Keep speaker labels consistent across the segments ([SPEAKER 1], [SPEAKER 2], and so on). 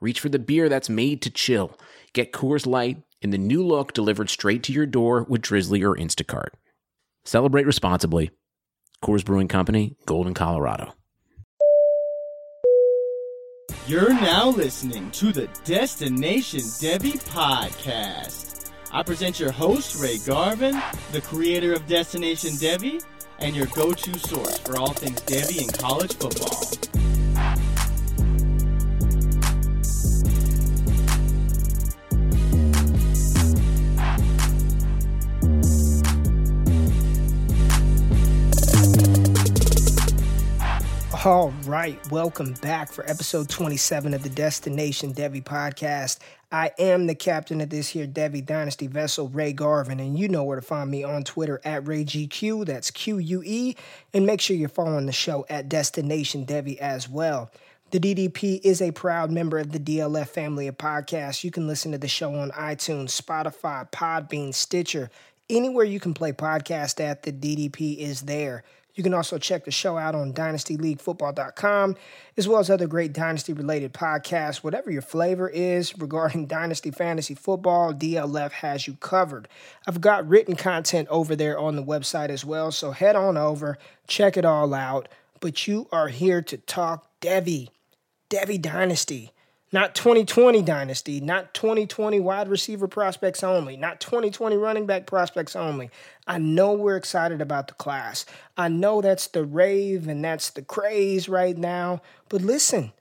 [SPEAKER 1] reach for the beer that's made to chill. Get Coors Light in the new look delivered straight to your door with Drizzly or Instacart. Celebrate responsibly. Coors Brewing Company, Golden, Colorado.
[SPEAKER 2] You're now listening to the Destination Devy podcast. I present your host, Ray Garvin, the creator of Destination Devy, and your go to source for all things Devy and college football.
[SPEAKER 3] All right, welcome back for episode 27 of the Destination Devy podcast. I am the captain of this here Devy Dynasty vessel, Ray Garvin, and you know where to find me on Twitter at RayGQ, that's Q U E, and make sure you're following the show at Destination Devy as well. The DDP is a proud member of the DLF family of podcasts. You can listen to the show on iTunes, Spotify, Podbean, Stitcher, anywhere you can play podcast at, the DDP is there. You can also check the show out on dynastyleaguefootball.com, as well as other great dynasty related podcasts. Whatever your flavor is regarding dynasty fantasy football, DLF has you covered. I've got written content over there on the website as well, so head on over, check it all out. But you are here to talk Devy, Devy Dynasty. Not 2020 dynasty, not 2020 wide receiver prospects only, not 2020 running back prospects only. I know we're excited about the class. I know that's the rave and that's the craze right now. But listen,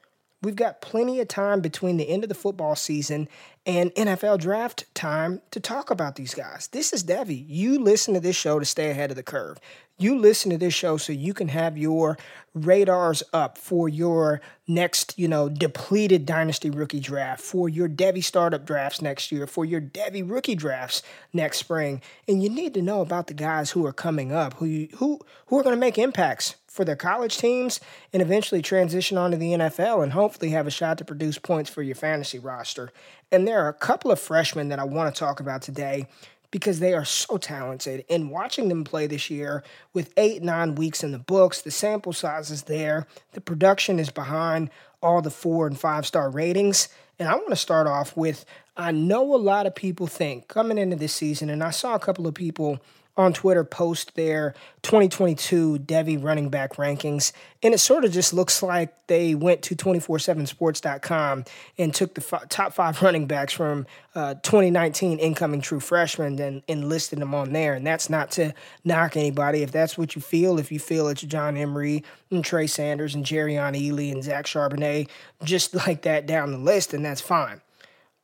[SPEAKER 3] we've got plenty of time between the end of the football season and NFL draft time to talk about these guys. This is Devy. You listen to this show to stay ahead of the curve you listen to this show so you can have your radars up for your next, you know, depleted dynasty rookie draft, for your Devy startup drafts next year, for your Devy rookie drafts next spring. And you need to know about the guys who are coming up, who you, who who are going to make impacts for their college teams and eventually transition onto the NFL and hopefully have a shot to produce points for your fantasy roster. And there are a couple of freshmen that I want to talk about today because they are so talented. And watching them play this year with eight, nine weeks in the books, the sample size is there, the production is behind all the four and five star ratings. And I want to start off with I know a lot of people think coming into this season, and I saw a couple of people on Twitter post their 2022 Devy running back rankings, and it sort of just looks like they went to 247sports.com and took the f- top five running backs from uh, 2019 incoming true freshmen and, and listed them on there. And that's not to knock anybody. If that's what you feel, if you feel it's John Emery and Trey Sanders and Jerrion Ealy and Zach Charbonnet, just like that down the list, and that's fine.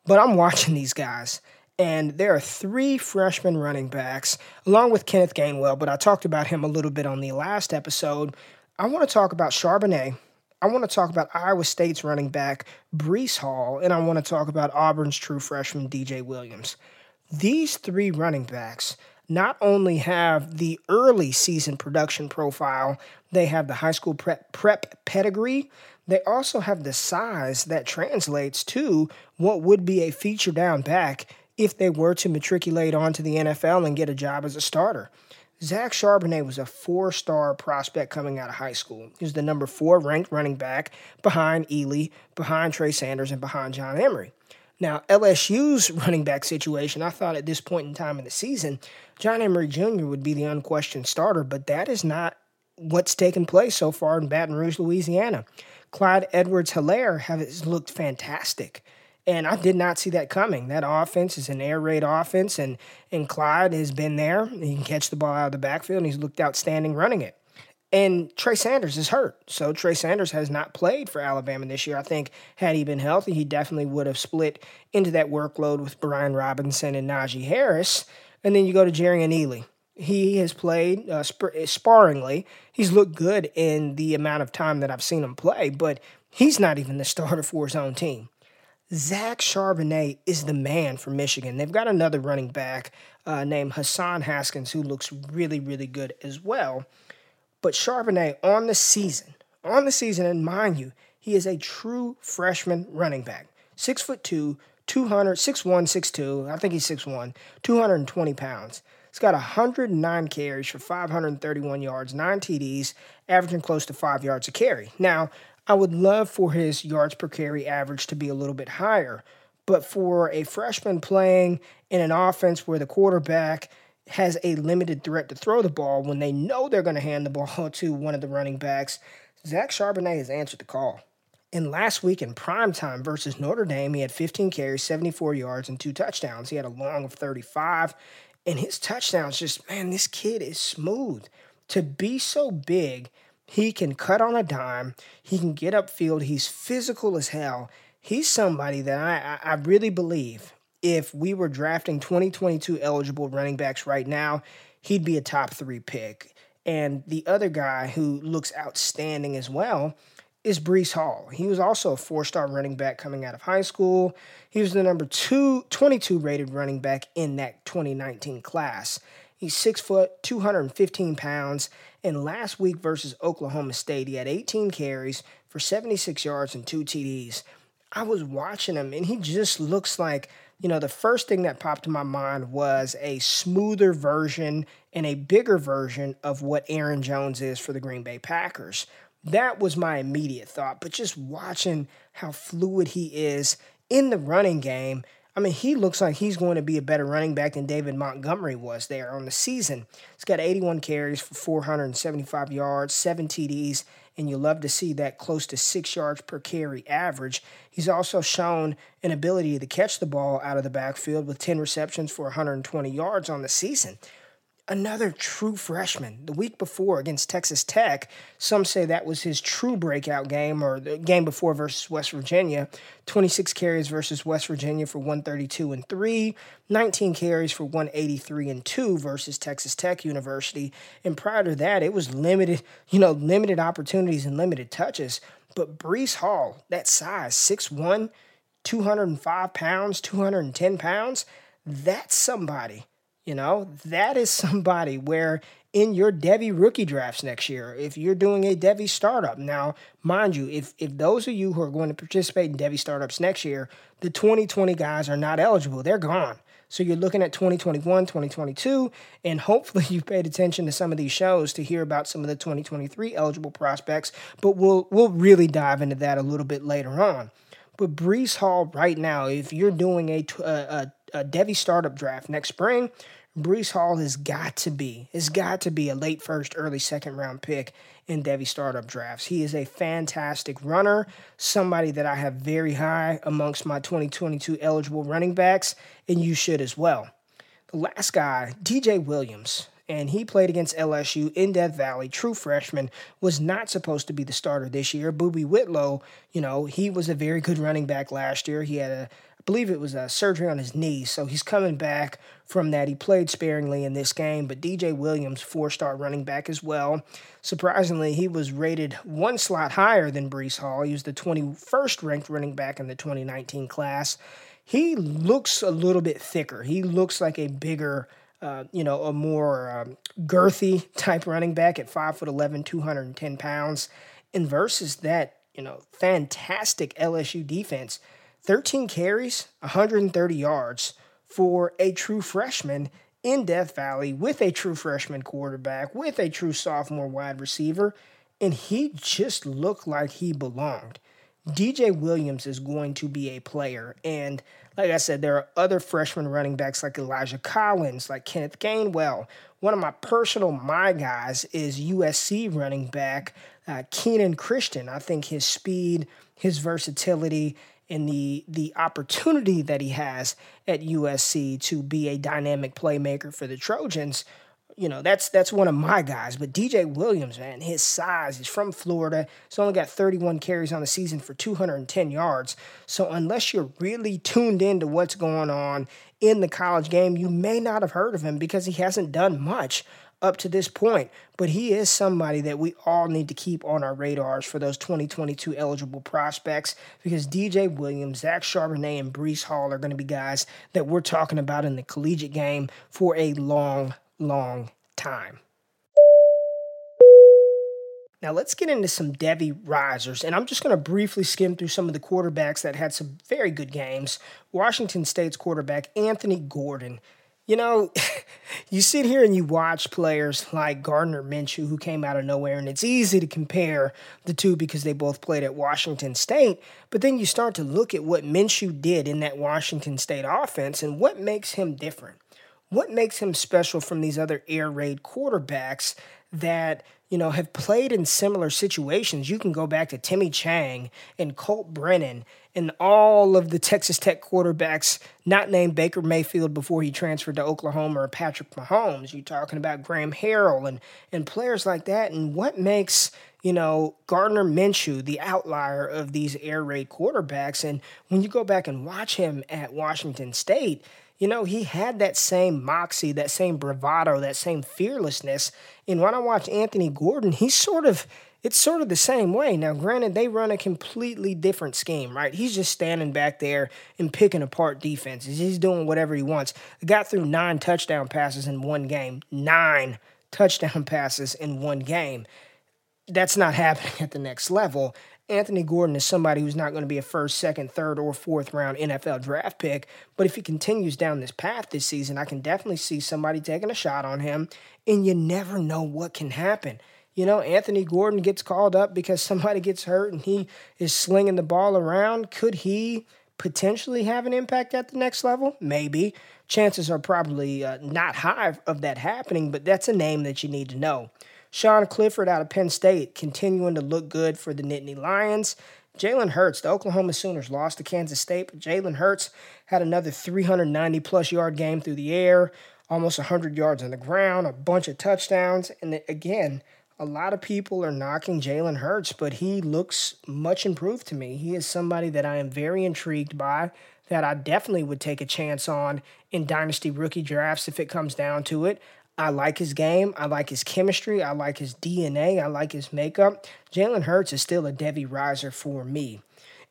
[SPEAKER 3] But I'm watching these guys and there are three freshman running backs, along with Kenneth Gainwell, but I talked about him a little bit on the last episode. I want to talk about Charbonnet. I want to talk about Iowa State's running back, Breece Hall, and I want to talk about Auburn's true freshman, DJ Williams. These three running backs not only have the early season production profile, they have the high school prep, prep pedigree, they also have the size that translates to what would be a feature down back if they were to matriculate onto the NFL and get a job as a starter. Zach Charbonnet was a four star prospect coming out of high school. He was the number four ranked running back behind Ealy, behind Trey Sanders, and behind John Emery. Now, LSU's running back situation, I thought at this point in time in the season, John Emery Jr. would be the unquestioned starter, but that is not what's taken place so far in Baton Rouge, Louisiana. Clyde Edwards Helaire has looked fantastic. And I did not see that coming. That offense is an air raid offense, and, and Clyde has been there. He can catch the ball out of the backfield, and he's looked outstanding running it. And Trey Sanders is hurt. So Trey Sanders has not played for Alabama this year. I think had he been healthy, he definitely would have split into that workload with Brian Robinson and Najee Harris. And then you go to Jerrion Ealy. He has played uh, sp- sparingly. He's looked good in the amount of time that I've seen him play, but he's not even the starter for his own team. Zach Charbonnet is the man for Michigan. They've got another running back uh, named Hassan Haskins who looks really, really good as well. But Charbonnet on the season, on the season, and mind you, he is a true freshman running back. Six foot two, 200, 6'1, 6'2, I think he's 6'1, 220 pounds. He's got 109 carries for 531 yards, nine TDs, averaging close to five yards a carry. Now, I would love for his yards per carry average to be a little bit higher, but for a freshman playing in an offense where the quarterback has a limited threat to throw the ball when they know they're going to hand the ball to one of the running backs, Zach Charbonnet has answered the call. And last week in prime time versus Notre Dame, he had 15 carries, 74 yards, and two touchdowns. He had a long of 35, and his touchdowns just, man, this kid is smooth. To be so big, he can cut on a dime, he can get upfield, he's physical as hell. He's somebody that I, I really believe if we were drafting 2022 eligible running backs right now, he'd be a top three pick. And the other guy who looks outstanding as well is Breece Hall. He was also a four star running back coming out of high school. He was the number two, 22 rated running back in that 2019 class. He's six foot, 215 pounds. And last week versus Oklahoma State, he had 18 carries for 76 yards and two TDs. I was watching him, and he just looks like you know, the first thing that popped in my mind was a smoother version and a bigger version of what Aaron Jones is for the Green Bay Packers. That was my immediate thought. But just watching how fluid he is in the running game, I mean, he looks like he's going to be a better running back than David Montgomery was there on the season. He's got 81 carries for 475 yards, seven TDs, and you love to see that close to six yards per carry average. He's also shown an ability to catch the ball out of the backfield with 10 receptions for 120 yards on the season another true freshman. The week before against Texas Tech, some say that was his true breakout game or the game before versus West Virginia. 26 carries versus West Virginia for 132 and 3, 19 carries for 183 and 2 versus Texas Tech University. And prior to that, it was limited, you know, limited opportunities and limited touches. But Breece Hall, that size, 6'1, 205 pounds, 210 pounds, that's somebody you know, that is somebody where in your Devy rookie drafts next year, if you're doing a Devy startup, now, mind you, if, if those of you who are going to participate in Devy startups next year, the 2020 guys are not eligible, they're gone. So you're looking at 2021, 2022, and hopefully you paid attention to some of these shows to hear about some of the 2023 eligible prospects, but we'll we'll really dive into that a little bit later on. But Breece Hall right now, if you're doing a, a, a uh, uh, Devy startup draft next spring, Breece Hall has got to be, has got to be a late first, early second round pick in Devy startup drafts. He is a fantastic runner, somebody that I have very high amongst my 2022 eligible running backs, and you should as well. The last guy, DJ Williams, and he played against LSU in Death Valley, true freshman, was not supposed to be the starter this year. Boobee Whitlow, you know, he was a very good running back last year. He had a I believe it was a surgery on his knee, so he's coming back from that. He played sparingly in this game, but DJ Williams, four star running back as well. Surprisingly, he was rated one slot higher than Breece Hall. He was the 21st ranked running back in the 2019 class. He looks a little bit thicker. He looks like a bigger, uh, you know, a more um, girthy type running back at 5'11, 210 pounds. And versus that, you know, fantastic LSU defense 13 carries, 130 yards for a true freshman in Death Valley with a true freshman quarterback, with a true sophomore wide receiver, and he just looked like he belonged. DJ Williams is going to be a player. And like I said, there are other freshman running backs like Elijah Collins, like Kenneth Gainwell. One of my personal my guys is USC running back uh, Kenan Christon. I think his speed, his versatility, and the the opportunity that he has at USC to be a dynamic playmaker for the Trojans you know, that's that's one of my guys. But DJ Williams, man, his size, he's from Florida. He's only got 31 carries on the season for 210 yards. So unless you're really tuned into what's going on in the college game, you may not have heard of him because he hasn't done much up to this point. But he is somebody that we all need to keep on our radars for those 2022 eligible prospects because DJ Williams, Zach Charbonnet, and Breece Hall are going to be guys that we're talking about in the collegiate game for a long, long time. Now let's get into some Devy risers, and I'm just going to briefly skim through some of the quarterbacks that had some very good games. Washington State's quarterback Anthony Gordon. You know, you sit here and you watch players like Gardner Minshew, who came out of nowhere, and it's easy to compare the two because they both played at Washington State. But then you start to look at what Minshew did in that Washington State offense and what makes him different what makes him special from these other air raid quarterbacks that you know have played in similar situations you can go back to timmy chang and colt brennan and all of the texas tech quarterbacks not named baker mayfield before he transferred to oklahoma or patrick mahomes you're talking about graham harrell and, and players like that and what makes you know, Gardner Minshew, the outlier of these air raid quarterbacks. And when you go back and watch him at Washington State, you know, he had that same moxie, that same bravado, that same fearlessness. And when I watch Anthony Gordon, he's sort of it's sort of the same way. Now, granted, they run a completely different scheme, right? He's just standing back there and picking apart defenses. He's doing whatever he wants. Got through nine touchdown passes in one game. Nine touchdown passes in one game. That's not happening at the next level. Anthony Gordon is somebody who's not going to be a first, second, third, or fourth round NFL draft pick. But if he continues down this path this season, I can definitely see somebody taking a shot on him. And you never know what can happen. You know, Anthony Gordon gets called up because somebody gets hurt and he is slinging the ball around. Could he potentially have an impact at the next level? Maybe. Chances are probably uh, not high of that happening, but that's a name that you need to know. Sean Clifford out of Penn State continuing to look good for the Nittany Lions. Jalen Hurts, the Oklahoma Sooners lost to Kansas State, but Jalen Hurts had another 390 plus yard game through the air, almost 100 yards on the ground, a bunch of touchdowns. And again, a lot of people are knocking Jalen Hurts, but he looks much improved to me. He is somebody that I am very intrigued by, that I definitely would take a chance on in dynasty rookie drafts if it comes down to it. I like his game. I like his chemistry. I like his DNA. I like his makeup. Jalen Hurts is still a Devy riser for me,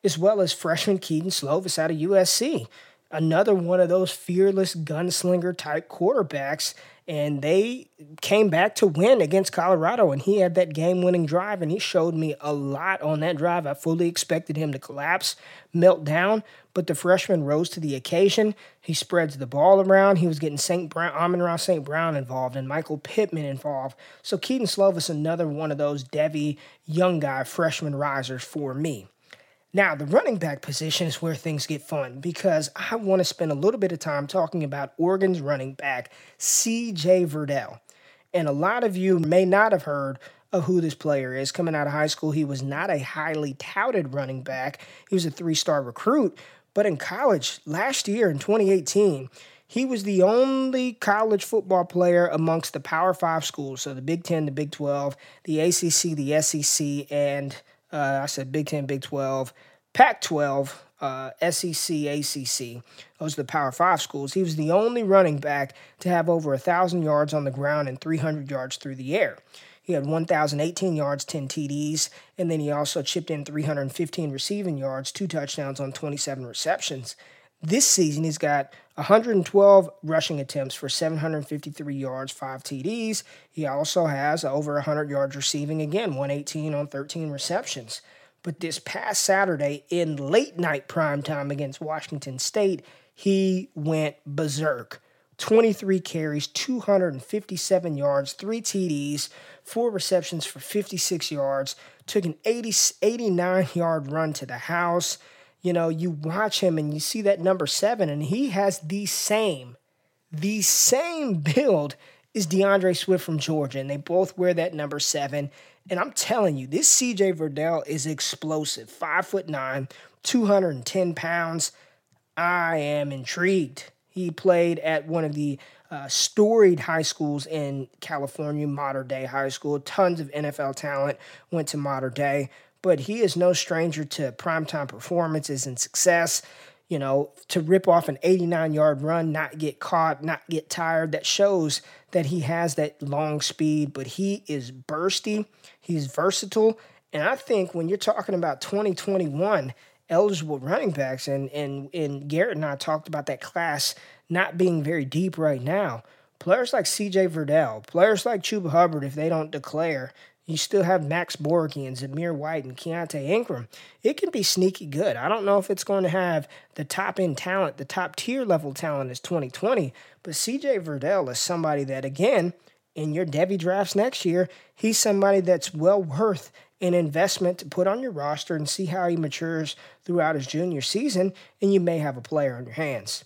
[SPEAKER 3] as well as freshman Kedon Slovis out of USC. Another one of those fearless gunslinger type quarterbacks and they came back to win against Colorado. And he had that game winning drive, and he showed me a lot on that drive. I fully expected him to collapse, melt down, but the freshman rose to the occasion. He spreads the ball around. He was getting St. Brown, Amon-Ra St. Brown involved and Michael Pittman involved. So Kedon Slovis, another one of those Devy young guy freshman risers for me. Now, the running back position is where things get fun because I want to spend a little bit of time talking about Oregon's running back, CJ Verdell. And a lot of you may not have heard of who this player is. Coming out of high school, he was not a highly touted running back, he was a three star recruit. But in college, last year in 2018, he was the only college football player amongst the Power Five schools, so the Big Ten, the Big 12, the ACC, the SEC, and uh, I said Big Ten, Big 12, Pac 12, uh, SEC, ACC. Those are the Power Five schools. He was the only running back to have over 1,000 yards on the ground and 300 yards through the air. He had 1,018 yards, 10 TDs, and then he also chipped in 315 receiving yards, two touchdowns on 27 receptions. This season, he's got 112 rushing attempts for 753 yards, five TDs. He also has over 100 yards receiving, again, 118 on 13 receptions. But this past Saturday, in late night prime time against Washington State, he went berserk. 23 carries, 257 yards, three TDs, four receptions for 56 yards, took an 80, 89 yard run to the house you know, you watch him and you see that number seven, and he has the same, the same build as D'Andre Swift from Georgia, and they both wear that number seven. And I'm telling you, this CJ Verdell is explosive. Five foot nine, 210 pounds. I am intrigued. He played at one of the uh, storied high schools in California, Mater Dei High School. Tons of NFL talent went to Mater Dei, but he is no stranger to primetime performances and success. You know, to rip off an 89 yard run, not get caught, not get tired, that shows that he has that long speed, but he is bursty, he's versatile. And I think when you're talking about 2021, eligible running backs, and and and Garrett and I talked about that class not being very deep right now. Players like C.J. Verdell, players like Chuba Hubbard, if they don't declare, you still have Max Borghi and Zamir White and Keaontay Ingram. It can be sneaky good. I don't know if it's going to have the top end talent, the top tier level talent as 2020, but CJ Verdell is somebody that, again, in your Devy drafts next year, he's somebody that's well worth an investment to put on your roster and see how he matures throughout his junior season, and you may have a player on your hands.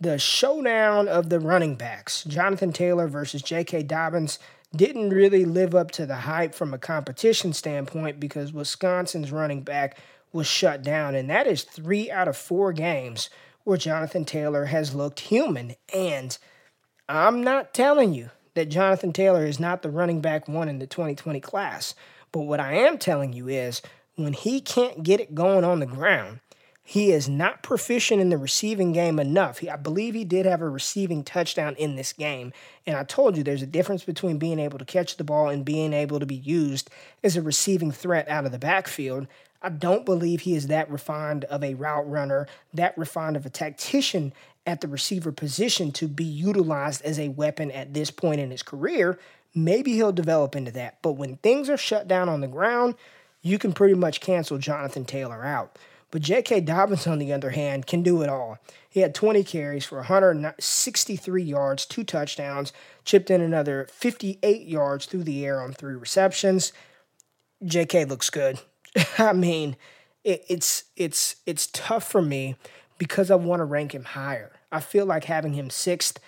[SPEAKER 3] The showdown of the running backs, Jonathan Taylor versus J.K. Dobbins, didn't really live up to the hype from a competition standpoint because Wisconsin's running back was shut down, and that is three out of four games where Jonathan Taylor has looked human. And I'm not telling you that Jonathan Taylor is not the running back one in the 2020 class. But what I am telling you is when he can't get it going on the ground, he is not proficient in the receiving game enough. He, I believe he did have a receiving touchdown in this game. And I told you there's a difference between being able to catch the ball and being able to be used as a receiving threat out of the backfield. I don't believe he is that refined of a route runner, that refined of a tactician at the receiver position to be utilized as a weapon at this point in his career. Maybe he'll develop into that. But when things are shut down on the ground, you can pretty much cancel Jonathan Taylor out. But J.K. Dobbins, on the other hand, can do it all. He had 20 carries for 163 yards, two touchdowns, chipped in another 58 yards through the air on three receptions. J.K. looks good. I mean, it, it's it's it's tough for me because I want to rank him higher. I feel like having him sixth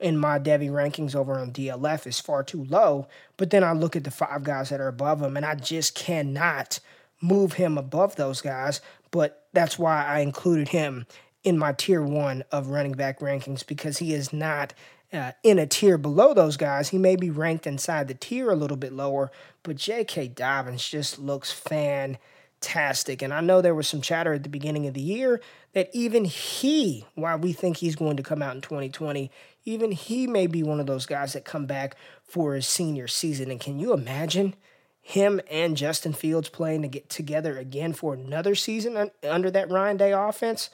[SPEAKER 3] in my Devy rankings over on DLF is far too low. But then I look at the five guys that are above him, and I just cannot move him above those guys. But that's why I included him in my tier one of running back rankings because he is not uh, in a tier below those guys. He may be ranked inside the tier a little bit lower, but J.K. Dobbins just looks fantastic. And I know there was some chatter at the beginning of the year that even he, while we think he's going to come out in 2020, even he may be one of those guys that come back for his senior season. And can you imagine him and Justin Fields playing to get together again for another season under that Ryan Day offense?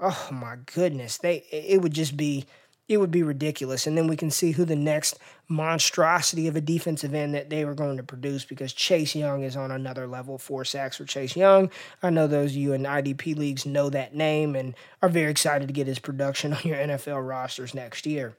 [SPEAKER 3] Oh my goodness, they it would just be it would be ridiculous. And then we can see who the next monstrosity of a defensive end that they were going to produce because Chase Young is on another level. Four sacks for Chase Young. I know those of you in IDP leagues know that name and are very excited to get his production on your NFL rosters next year.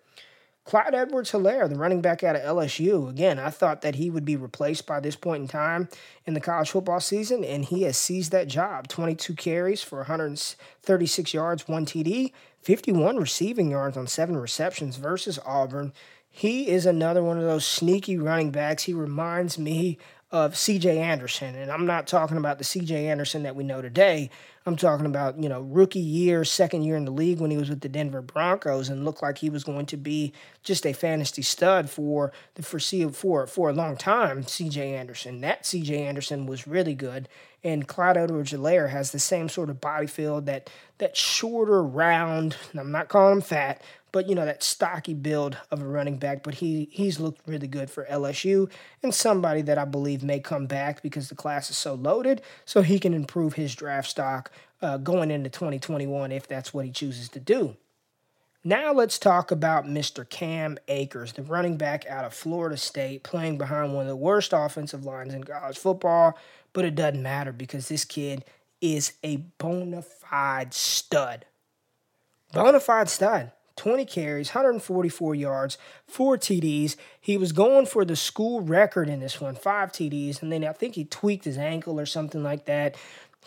[SPEAKER 3] Clyde Edwards Helaire, the running back out of LSU, again, I thought that he would be replaced by this point in time in the college football season, and he has seized that job. 22 carries for 136 yards, one TD, 51 receiving yards on seven receptions versus Auburn. He is another one of those sneaky running backs. He reminds me of CJ Anderson. And I'm not talking about the CJ Anderson that we know today. I'm talking about, you know, rookie year, second year in the league when he was with the Denver Broncos and looked like he was going to be just a fantasy stud for the foreseeable for for a long time. CJ Anderson. That CJ Anderson was really good. And Clyde Edwards Helaire has the same sort of body field, that that shorter, round, I'm not calling him fat, but you know that stocky build of a running back. But he he's looked really good for LSU and somebody that I believe may come back because the class is so loaded, so he can improve his draft stock uh, going into 2021 if that's what he chooses to do. Now let's talk about Mr. Cam Akers, the running back out of Florida State, playing behind one of the worst offensive lines in college football. But it doesn't matter because this kid is a bona fide stud. Bona fide stud. 20 carries, 144 yards, four TDs. He was going for the school record in this one, five TDs, and then I think he tweaked his ankle or something like that.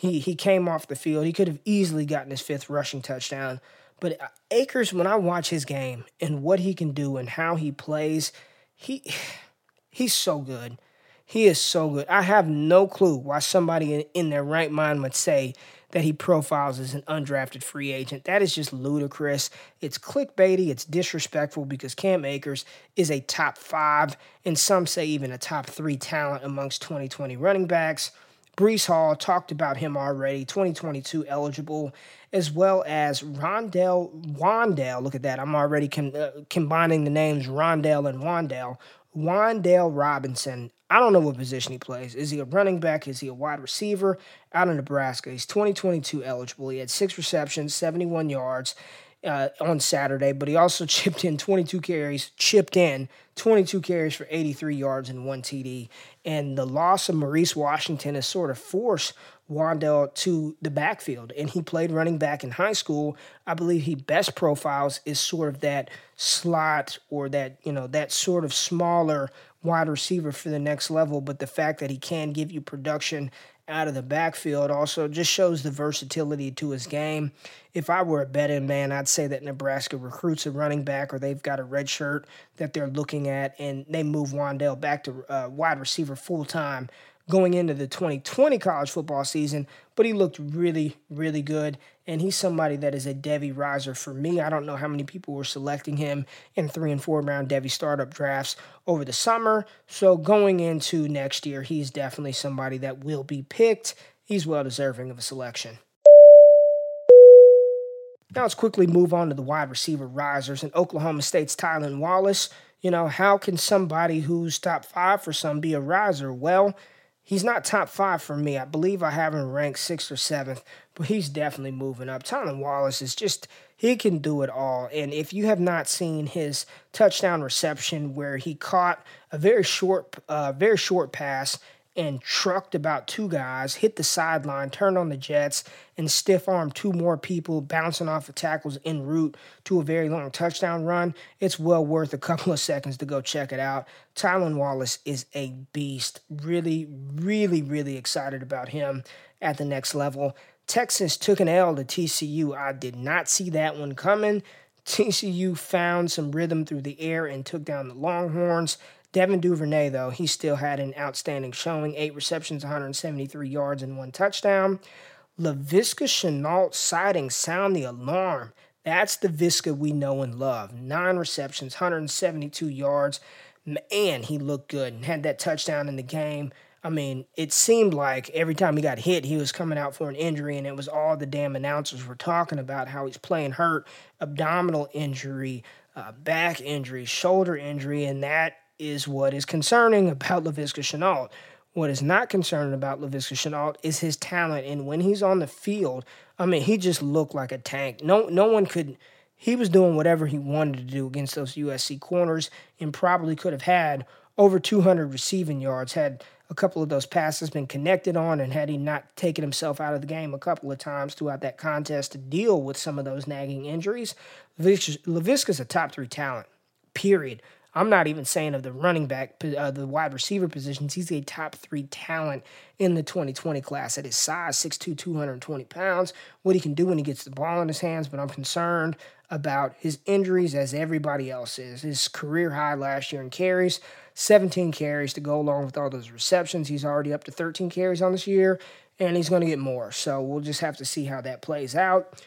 [SPEAKER 3] He he came off the field. He could have easily gotten his fifth rushing touchdown. But uh, Akers, when I watch his game and what he can do and how he plays, he he's so good. He is so good. I have no clue why somebody in, in their right mind would say that he profiles as an undrafted free agent. That is just ludicrous. It's clickbaity, it's disrespectful because Cam Akers is a top five, and some say even a top three talent amongst 2020 running backs. Breece Hall talked about him already, 2022 eligible, as well as Rondell Wandale. Look at that. I'm already com- uh, combining the names Rondell and Wandale. Wan'Dale Robinson. I don't know what position he plays. Is he a running back? Is he a wide receiver? Out of Nebraska. He's 2022 eligible. He had six receptions, 71 yards uh, on Saturday, but he also chipped in 22 carries, chipped in 22 carries for 83 yards and one TD. And the loss of Maurice Washington has sort of forced Wan'Dale to the backfield. And he played running back in high school. I believe he best profiles is sort of that slot or that, you know, that sort of smaller wide receiver for the next level. But the fact that he can give you production out of the backfield also just shows the versatility to his game. If I were a betting man, I'd say that Nebraska recruits a running back or they've got a red shirt that they're looking at and they move Wan'Dale back to uh, wide receiver full time going into the 2020 college football season, but he looked really, really good. And he's somebody that is a Devy riser for me. I don't know how many people were selecting him in three and four round Devy startup drafts over the summer. So going into next year, he's definitely somebody that will be picked. He's well deserving of a selection. Now let's quickly move on to the wide receiver risers and Oklahoma State's Tylan Wallace. You know, how can somebody who's top five for some be a riser? Well, He's not top five for me. I believe I have him ranked sixth or seventh, but he's definitely moving up. Tylan Wallace is just, he can do it all. And if you have not seen his touchdown reception where he caught a very short, uh, very short pass and trucked about two guys, hit the sideline, turned on the Jets, and stiff armed two more people, bouncing off of tackles en route to a very long touchdown run. It's well worth a couple of seconds to go check it out. Tylan Wallace is a beast. Really, really, really excited about him at the next level. Texas took an L to TCU. I did not see that one coming. TCU found some rhythm through the air and took down the Longhorns. Devin Duvernay, though, he still had an outstanding showing eight receptions, 173 yards, and one touchdown. Laviska Shenault sighting sound the alarm. That's the Visca we know and love. Nine receptions, 172 yards. Man, he looked good and had that touchdown in the game. I mean, it seemed like every time he got hit, he was coming out for an injury, and it was all the damn announcers were talking about how he's playing hurt, abdominal injury, uh, back injury, shoulder injury, and that is what is concerning about Laviska Shenault. What is not concerning about Laviska Shenault is his talent. And when he's on the field, I mean, he just looked like a tank. No, no one could. He was doing whatever he wanted to do against those USC corners, and probably could have had over 200 receiving yards had a couple of those passes been connected on, and had he not taken himself out of the game a couple of times throughout that contest to deal with some of those nagging injuries. Laviska's a top three talent. Period. I'm not even saying of the running back, uh, the wide receiver positions. He's a top three talent in the 2020 class at his size, 6'2, 220 pounds. What he can do when he gets the ball in his hands, but I'm concerned about his injuries as everybody else is. His career high last year in carries, 17 carries to go along with all those receptions. He's already up to 13 carries on this year, and he's going to get more. So we'll just have to see how that plays out.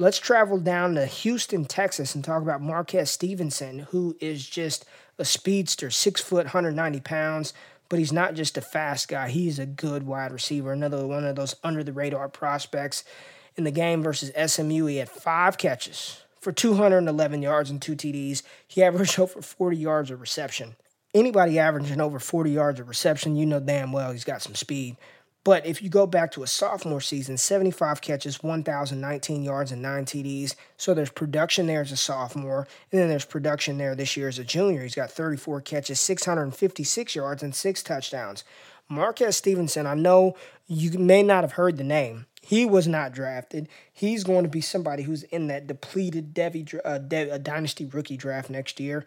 [SPEAKER 3] Let's travel down to Houston, Texas, and talk about Marquez Stevenson, who is just a speedster, six foot, 190 pounds. But he's not just a fast guy. He's a good wide receiver. Another one of those under the radar prospects. In the game versus SMU, he had five catches for 211 yards and two TDs. He averaged over 40 yards of reception. Anybody averaging over 40 yards of reception, you know damn well he's got some speed. But if you go back to a sophomore season, 75 catches, 1,019 yards, and 9 TDs. So there's production there as a sophomore. And then there's production there this year as a junior. He's got 34 catches, 656 yards, and 6 touchdowns. Marquez Stevenson, I know you may not have heard the name. He was not drafted. He's going to be somebody who's in that depleted Devy, uh, uh, dynasty rookie draft next year.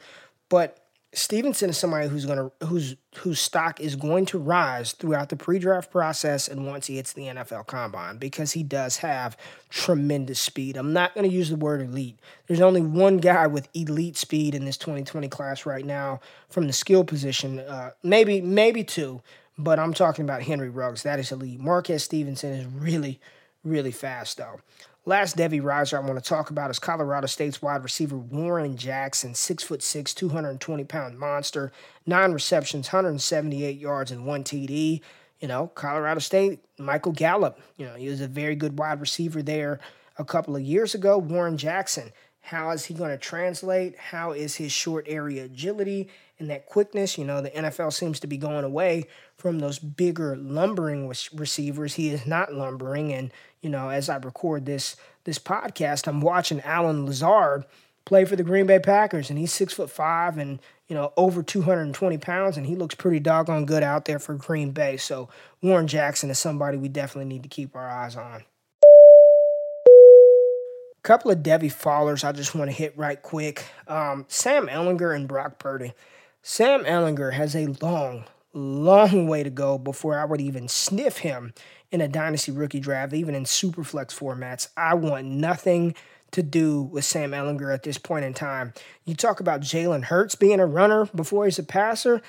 [SPEAKER 3] But Stevenson is somebody who's gonna whose whose stock is going to rise throughout the pre-draft process and once he hits the NFL combine because he does have tremendous speed. I'm not gonna use the word elite. There's only one guy with elite speed in this 2020 class right now from the skill position. Uh, maybe maybe two, but I'm talking about Henry Ruggs. That is elite. Marquez Stevenson is really really fast though. Last Devy riser I want to talk about is Colorado State's wide receiver Warren Jackson, six foot six, 220 pound monster, nine receptions, 178 yards, and one TD. You know, Colorado State, Michael Gallup, you know, he was a very good wide receiver there a couple of years ago. Warren Jackson, how is he going to translate? How is his short area agility and that quickness? You know, the NFL seems to be going away from those bigger lumbering receivers. He is not lumbering, and you know, as I record this this podcast, I'm watching Allen Lazard play for the Green Bay Packers, and he's six foot five and you know over 220 pounds, and he looks pretty doggone good out there for Green Bay. So Warren Jackson is somebody we definitely need to keep our eyes on. Couple of Devy fallers I just want to hit right quick. Um, Sam Ehlinger and Brock Purdy. Sam Ehlinger has a long, long way to go before I would even sniff him in a dynasty rookie draft, even in super flex formats. I want nothing to do with Sam Ehlinger at this point in time. You talk about Jalen Hurts being a runner before he's a passer.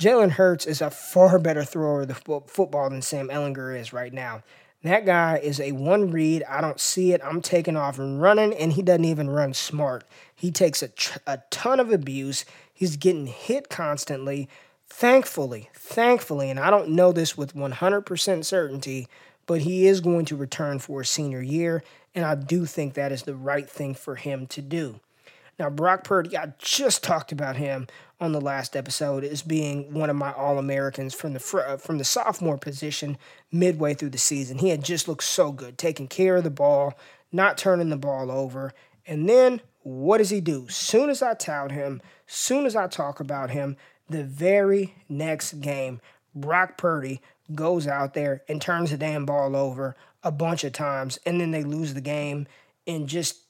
[SPEAKER 3] Jalen Hurts is a far better thrower of the football than Sam Ehlinger is right now. That guy is a one read. I don't see it. I'm taking off and running, and he doesn't even run smart. He takes a, tr- a ton of abuse. He's getting hit constantly. Thankfully, thankfully, and I don't know this with 100% certainty, but he is going to return for a senior year, and I do think that is the right thing for him to do. Now, Brock Purdy, I just talked about him on the last episode as being one of my All Americans from the fr- uh, from the sophomore position midway through the season. He had just looked so good, taking care of the ball, not turning the ball over, and then what does he do? Soon as I tout him, soon as I talk about him, the very next game, Brock Purdy goes out there and turns the damn ball over a bunch of times, and then they lose the game in just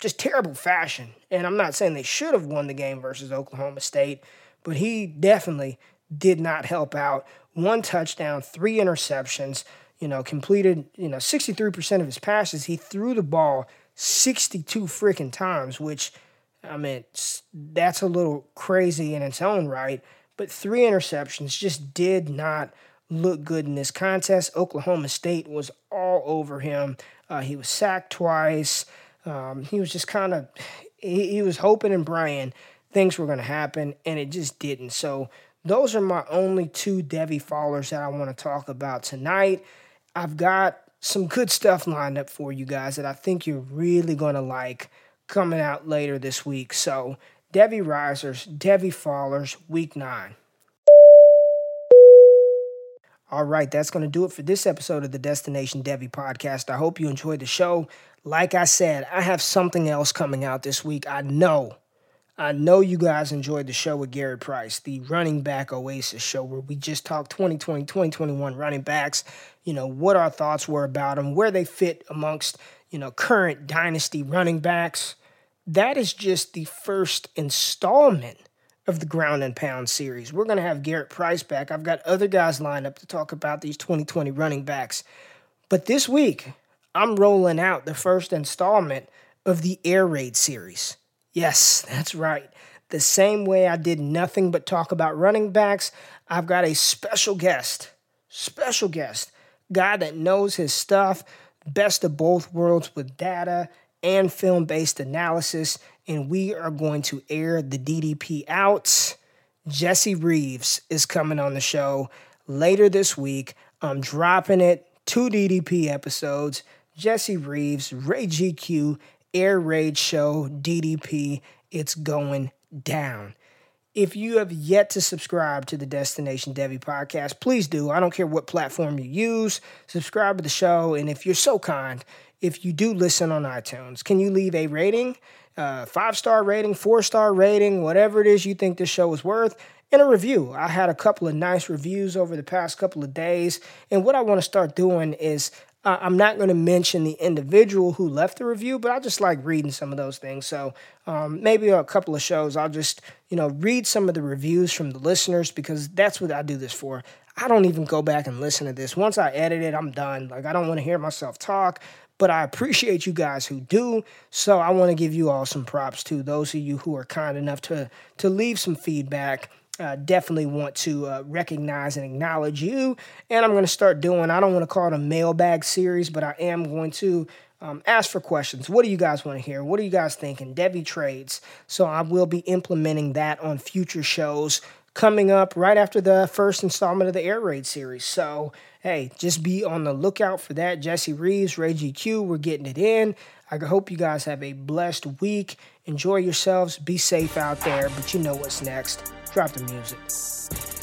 [SPEAKER 3] just terrible fashion. And I'm not saying they should have won the game versus Oklahoma State, but he definitely did not help out. One touchdown, three interceptions, you know, completed, you know, 63% of his passes. He threw the ball 62 freaking times, which – I mean, that's a little crazy in its own right. But three interceptions just did not look good in this contest. Oklahoma State was all over him. Uh, he was sacked twice. Um, he was just kind of, he, he was hoping and Brian things were going to happen, and it just didn't. So those are my only two Devy fallers that I want to talk about tonight. I've got some good stuff lined up for you guys that I think you're really going to like coming out later this week. So, Devy Risers, Devy Fallers, week nine. All right, that's going to do it for this episode of the Destination Devy podcast. I hope you enjoyed the show. Like I said, I have something else coming out this week. I know. I know you guys enjoyed the show with Gary Price, the running back Oasis show, where we just talked 2020, 2021 running backs, you know, what our thoughts were about them, where they fit amongst you know, current dynasty running backs. That is just the first installment of the ground and pound series. We're going to have Garrett Price back. I've got other guys lined up to talk about these 2020 running backs. But this week, I'm rolling out the first installment of the Air Raid series. Yes, that's right. The same way I did nothing but talk about running backs, I've got a special guest, special guest, guy that knows his stuff, best of both worlds with data and film based analysis. And we are going to air the DDP out. Jesse Reeves is coming on the show later this week. I'm dropping it, two DDP episodes. Jesse Reeves, Ray GQ, Air Raid Show, DDP. It's going down. If you have yet to subscribe to the Destination Devy podcast, please do. I don't care what platform you use. Subscribe to the show. And if you're so kind, if you do listen on iTunes, can you leave a rating? Uh, five star rating, four star rating, whatever it is you think this show is worth, and a review. I had a couple of nice reviews over the past couple of days. And what I want to start doing is Uh, I'm not going to mention the individual who left the review, but I just like reading some of those things. So um, maybe a couple of shows, I'll just you know read some of the reviews from the listeners because that's what I do this for. I don't even go back and listen to this. Once I edit it, I'm done. Like I don't want to hear myself talk but I appreciate you guys who do. So I want to give you all some props to those of you who are kind enough to to leave some feedback uh, definitely want to uh, recognize and acknowledge you. And I'm going to start doing, I don't want to call it a mailbag series, but I am going to um, ask for questions. What do you guys want to hear? What are you guys thinking? Devy trades. So I will be implementing that on future shows coming up right after the first installment of the Air Raid series. So, hey, just be on the lookout for that. Jesse Reeves, Ray GQ, we're getting it in. I hope you guys have a blessed week. Enjoy yourselves. Be safe out there, but you know what's next. Drop the music.